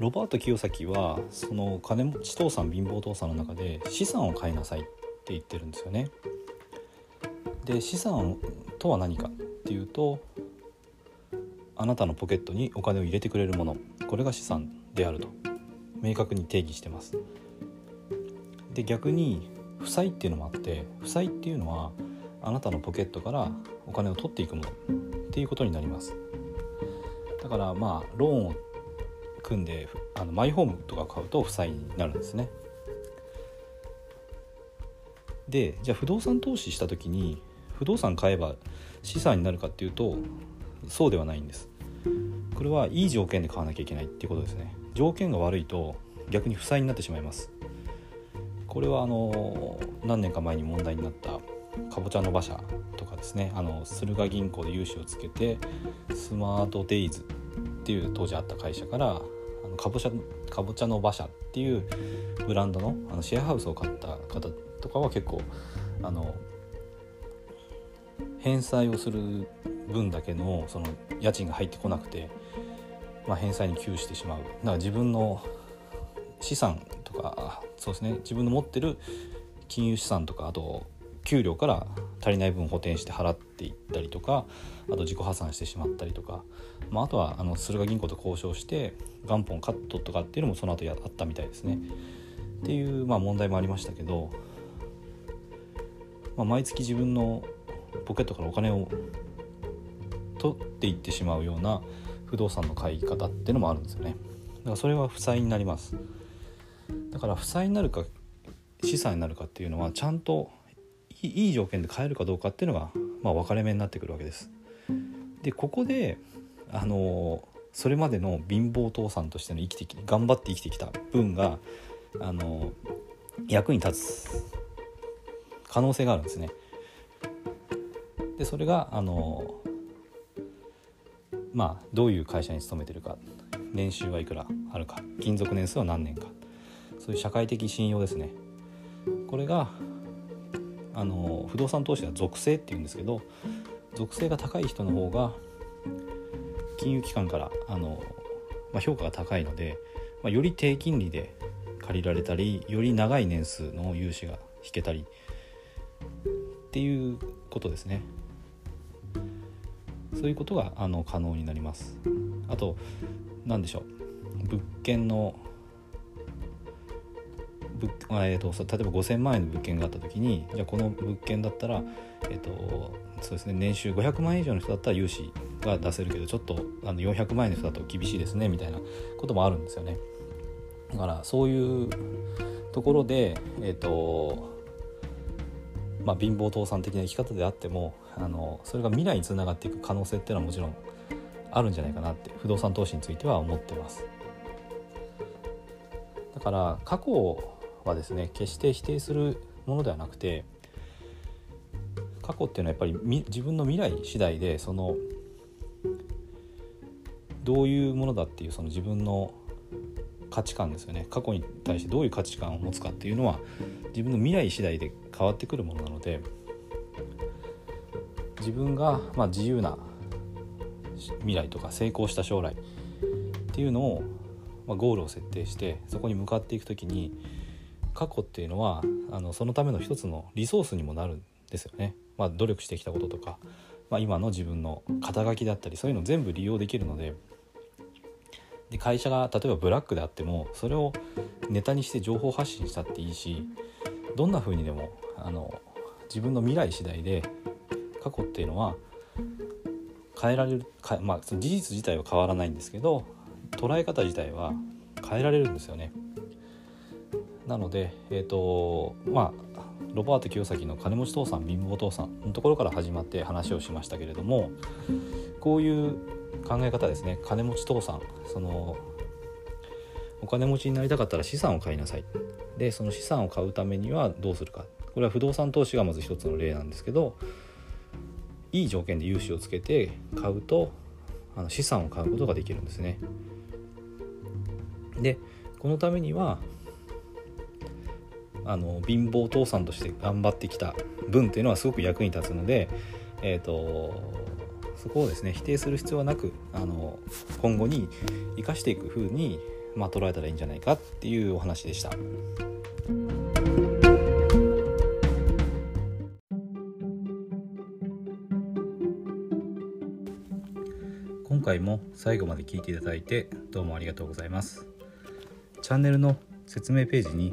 ロバート清崎はその金持ち父さん貧乏父さんの中で資産を買いなさいって言ってるんですよね。で資産とは何かっていうとあなたのポケットにお金を入れてくれるものこれが資産であると明確に定義してます。で逆に負債っていうのもあって負債っていうのはあなたのポケットからお金を取っていくものっていうことになりますだからまあローンを組んであのマイホームとか買うと負債になるんですね。でじゃあ不動産投資した時に不動産買えば資産になるかっていうとそうではないんです。これはいい条件で買わなきゃいけないっていうことですね。条件が悪いと逆に負債になってしまいます。これはあの何年か前に問題になったかぼちゃの馬車とかですね。あの駿河銀行で融資をつけてスマートデイズっていう当時あった会社からあのかぼちゃかぼちゃの馬車っていうブランドのあのシェアハウスを買った方とかは結構あの返済をする分だけのその家賃が入ってこなくて、まあ、返済に窮してしまう。だから自分の資産とかそうですね。自分の持ってる金融資産とかあと給料から足りない分補填して払っていったりとかあと自己破産してしまったりとか、まあ、あとはあの駿河銀行と交渉して元本カットとかっていうのもその後やあったみたいですね。っていう、まあ、問題もありましたけど、まあ、毎月自分のポケットからお金を取っていってしまうような不動産の買い方っていうのもあるんですよね。だからそれは負債になります。だから負債になるか資産になるかっていうのはちゃんといい条件で買えるかどうかっていうのが、まあ、分かれ目になってくるわけです。でここであのそれまでの貧乏父さんとしての生きてき頑張って生きてきた分があの役に立つ可能性があるんですね。でそれがあのまあどういう会社に勤めてるか年収はいくらあるか勤続年数は何年かそういう社会的信用ですねこれがあの不動産投資は属性っていうんですけど属性が高い人の方が金融機関からあの、まあ、評価が高いので、まあ、より低金利で借りられたりより長い年数の融資が引けたりっていうことですね。そういうことがあの可能になります。あと何でしょう。物件のえーと、例えば5000万円の物件があった時にじゃあこの物件だったら、えーとそうですね、年収500万円以上の人だったら融資が出せるけどちょっとあの400万円の人だと厳しいですねみたいなこともあるんですよね。だからそういうところで、えーとまあ、貧乏倒産的な生き方であってもあのそれが未来につながっていく可能性っていうのはもちろんあるんじゃないかなって不動産投資については思ってます。だから過去はですね決して否定するものではなくて過去っていうのはやっぱり自分の未来次第でそのどういうものだっていうその自分の価値観ですよね。過去に対してどういう価値観を持つかっていうのは自分の未来次第で変わってくるものなので自分がまあ自由な未来とか成功した将来っていうのを、まあ、ゴールを設定してそこに向かっていく時に過去っていうのはあのそのための一つのリソースにもなるんですよね。まあ、努力してきたこととか、まあ、今の自分の肩書きだったりそういうの全部利用できるのでで会社が例えばブラックであってもそれをネタにして情報発信したっていいしどんな風にでもあの自分の未来次第で過去っていうのは変えられるか、まあ、事実自体は変わらないんですけど捉え方自体は変えられるんですよね。なので、えーとまあ、ロバート清崎の金持ち父さん貧乏父さんのところから始まって話をしましたけれどもこういう考え方ですね。金持ち父さんそのお金持ちになりたかったら資産を買いなさい。でその資産を買うためにはどうするか。これは不動産投資がまず一つの例なんですけどいい条件で融資をつけて買うとあの資産を買うことができるんですね。でこのためにはあの貧乏父さんとして頑張ってきた分っていうのはすごく役に立つので、えーと、そこをですね否定する必要はなくあの今後に生かしていく風にまあ、捉えたらいいんじゃないかっていうお話でした。今回も最後まで聞いていただいてどうもありがとうございますチャンネルの説明ページに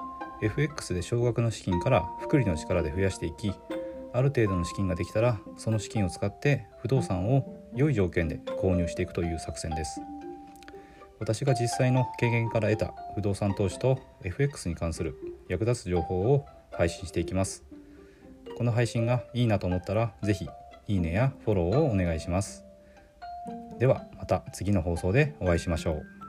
FX で少額の資金から複利の力で増やしていきある程度の資金ができたらその資金を使って不動産を良い条件で購入していくという作戦です。私が実際の経験から得た不動産投資と FX に関する役立つ情報を配信していきます。この配信がいいなと思ったら是非いいねやフォローをお願いします。ではまた次の放送でお会いしましょう。